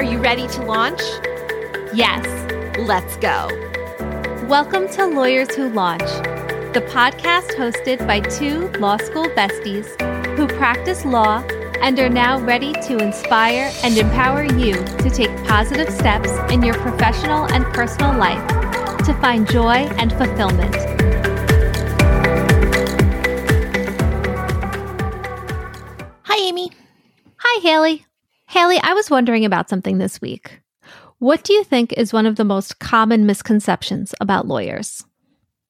Are you ready to launch? Yes, let's go. Welcome to Lawyers Who Launch, the podcast hosted by two law school besties who practice law and are now ready to inspire and empower you to take positive steps in your professional and personal life to find joy and fulfillment. Hi, Amy. Hi, Haley. Haley, I was wondering about something this week. What do you think is one of the most common misconceptions about lawyers?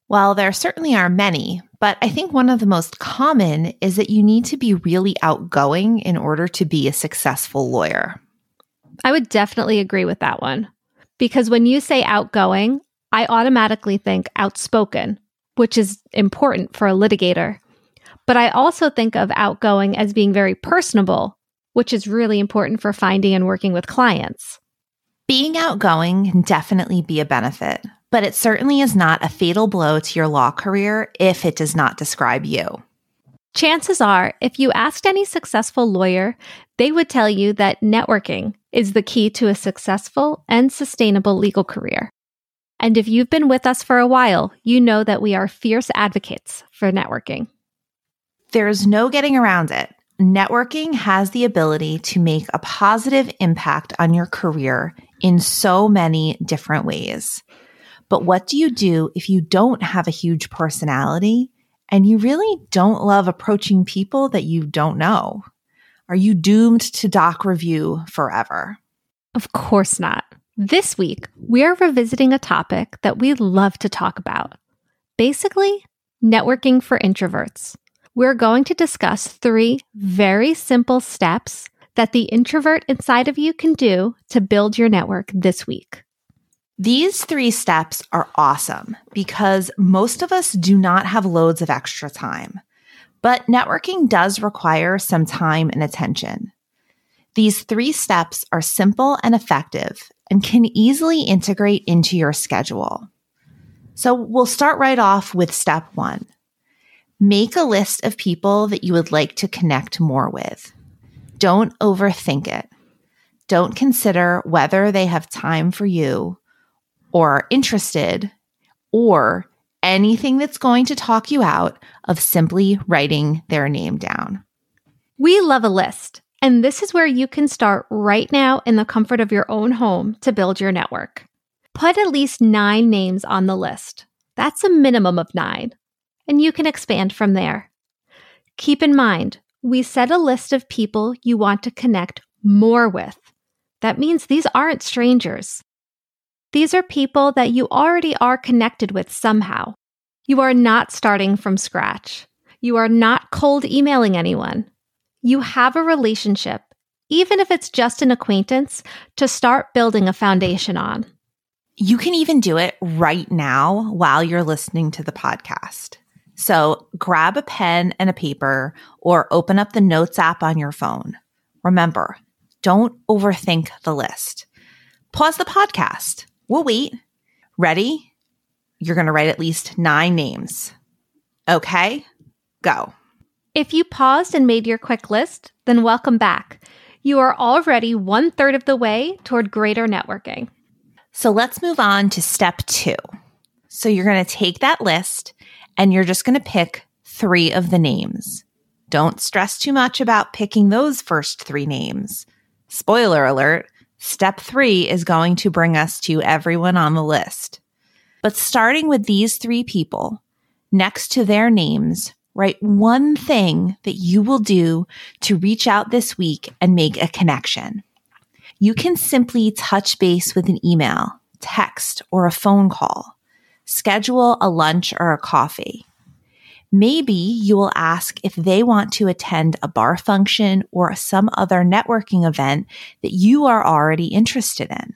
Well, there certainly are many, but I think one of the most common is that you need to be really outgoing in order to be a successful lawyer. I would definitely agree with that one. Because when you say outgoing, I automatically think outspoken, which is important for a litigator. But I also think of outgoing as being very personable, which is really important for finding and working with clients. Being outgoing can definitely be a benefit, but it certainly is not a fatal blow to your law career if it does not describe you. Chances are, if you asked any successful lawyer, they would tell you that networking is the key to a successful and sustainable legal career. And if you've been with us for a while, you know that we are fierce advocates for networking. There's no getting around it. Networking has the ability to make a positive impact on your career in so many different ways. But what do you do if you don't have a huge personality and you really don't love approaching people that you don't know? Are you doomed to doc review forever? Of course not. This week, we are revisiting a topic that we love to talk about. Basically, networking for introverts we're going to discuss three very simple steps that the introvert inside of you can do to build your network this week. These three steps are awesome because most of us do not have loads of extra time. But networking does require some time and attention. These three steps are simple and effective and can easily integrate into your schedule. So we'll start right off with step one Make a list of people that you would like to connect more with. Don't overthink it. Don't consider whether they have time for you or are interested or anything that's going to talk you out of simply writing their name down. We love a list, and this is where you can start right now in the comfort of your own home to build your network. Put at least nine names on the list. That's a minimum of nine and you can expand from there. Keep in mind, we set a list of people you want to connect more with. That means these aren't strangers. These are people that you already are connected with somehow. You are not starting from scratch. You are not cold emailing anyone. You have a relationship, even if it's just an acquaintance, to start building a foundation on. You can even do it right now while you're listening to the podcast. So grab a pen and a paper or open up the notes app on your phone. Remember, don't overthink the list. Pause the podcast. We'll wait. Ready? You're going to write at least nine names. Okay, go. If you paused and made your quick list, then welcome back. You are already one third of the way toward greater networking. So let's move on to step two. So you're going to take that list and you're just going to pick three of the names. Don't stress too much about picking those first three names. Spoiler alert, step three is going to bring us to everyone on the list. But starting with these three people, next to their names, write one thing that you will do to reach out this week and make a connection. You can simply touch base with an email, text, or a phone call schedule a lunch or a coffee. Maybe you will ask if they want to attend a bar function or some other networking event that you are already interested in.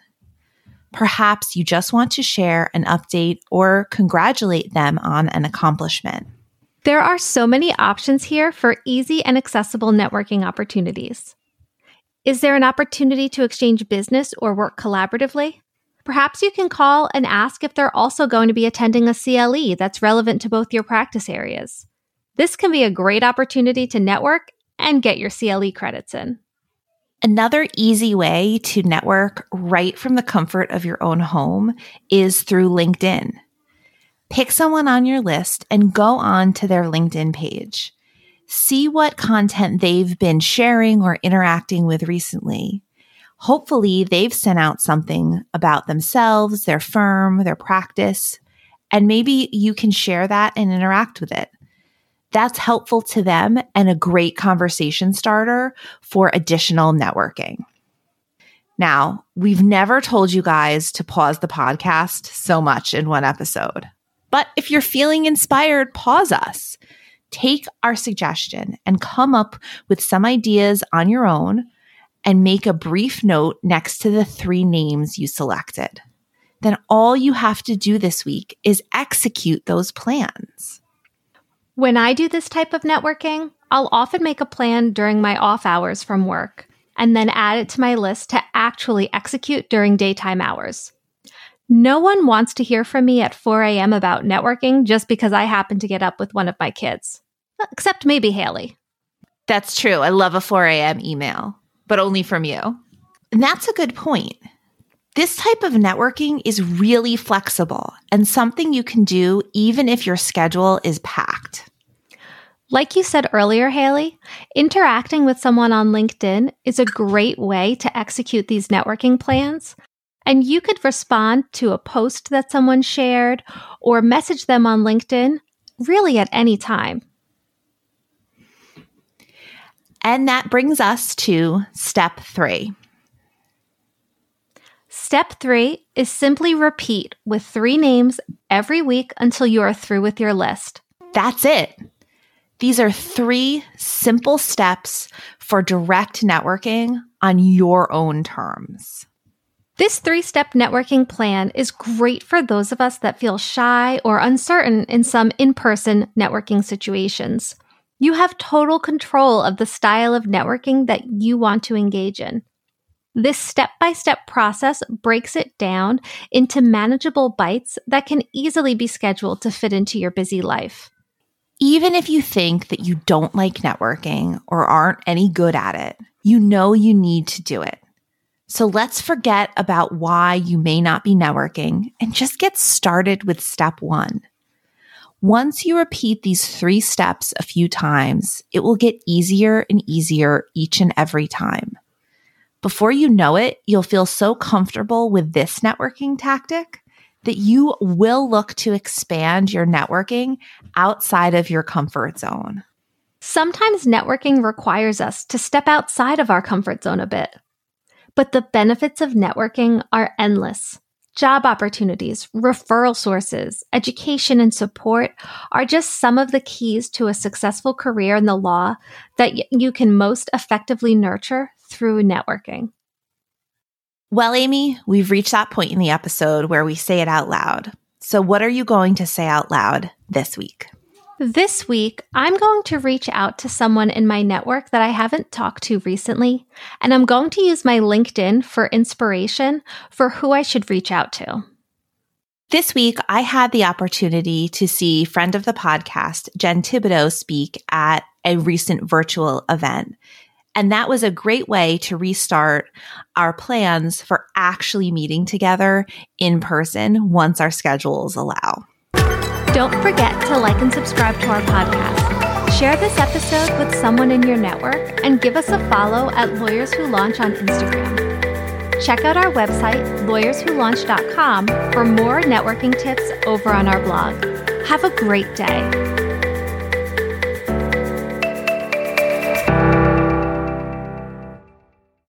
Perhaps you just want to share an update or congratulate them on an accomplishment. There are so many options here for easy and accessible networking opportunities. Is there an opportunity to exchange business or work collaboratively? Perhaps you can call and ask if they're also going to be attending a CLE that's relevant to both your practice areas. This can be a great opportunity to network and get your CLE credits in. Another easy way to network right from the comfort of your own home is through LinkedIn. Pick someone on your list and go on to their LinkedIn page. See what content they've been sharing or interacting with recently. Hopefully, they've sent out something about themselves, their firm, their practice, and maybe you can share that and interact with it. That's helpful to them and a great conversation starter for additional networking. Now, we've never told you guys to pause the podcast so much in one episode. But if you're feeling inspired, pause us. Take our suggestion and come up with some ideas on your own and make a brief note next to the three names you selected. Then all you have to do this week is execute those plans. When I do this type of networking, I'll often make a plan during my off hours from work and then add it to my list to actually execute during daytime hours. No one wants to hear from me at 4 a.m. about networking just because I happen to get up with one of my kids, except maybe Haley. That's true. I love a 4 a.m. email, but only from you. And that's a good point. This type of networking is really flexible and something you can do even if your schedule is packed. Like you said earlier, Haley, interacting with someone on LinkedIn is a great way to execute these networking plans. And you could respond to a post that someone shared or message them on LinkedIn really at any time. And that brings us to step three. Step three is simply repeat with three names every week until you are through with your list. That's it. These are three simple steps for direct networking on your own terms. This three step networking plan is great for those of us that feel shy or uncertain in some in person networking situations. You have total control of the style of networking that you want to engage in. This step by step process breaks it down into manageable bites that can easily be scheduled to fit into your busy life. Even if you think that you don't like networking or aren't any good at it, you know you need to do it. So let's forget about why you may not be networking and just get started with step one. Once you repeat these three steps a few times, it will get easier and easier each and every time. Before you know it, you'll feel so comfortable with this networking tactic that you will look to expand your networking outside of your comfort zone. Sometimes networking requires us to step outside of our comfort zone a bit. But the benefits of networking are endless. Job opportunities, referral sources, education, and support are just some of the keys to a successful career in the law that y- you can most effectively nurture through networking. Well, Amy, we've reached that point in the episode where we say it out loud. So, what are you going to say out loud this week? This week, I'm going to reach out to someone in my network that I haven't talked to recently, and I'm going to use my LinkedIn for inspiration for who I should reach out to. This week, I had the opportunity to see friend of the podcast, Jen Thibodeau, speak at a recent virtual event. And that was a great way to restart our plans for actually meeting together in person once our schedules allow. Don't forget to like and subscribe to our podcast. Share this episode with someone in your network and give us a follow at Lawyers Who Launch on Instagram. Check out our website, lawyerswholaunch.com, for more networking tips over on our blog. Have a great day.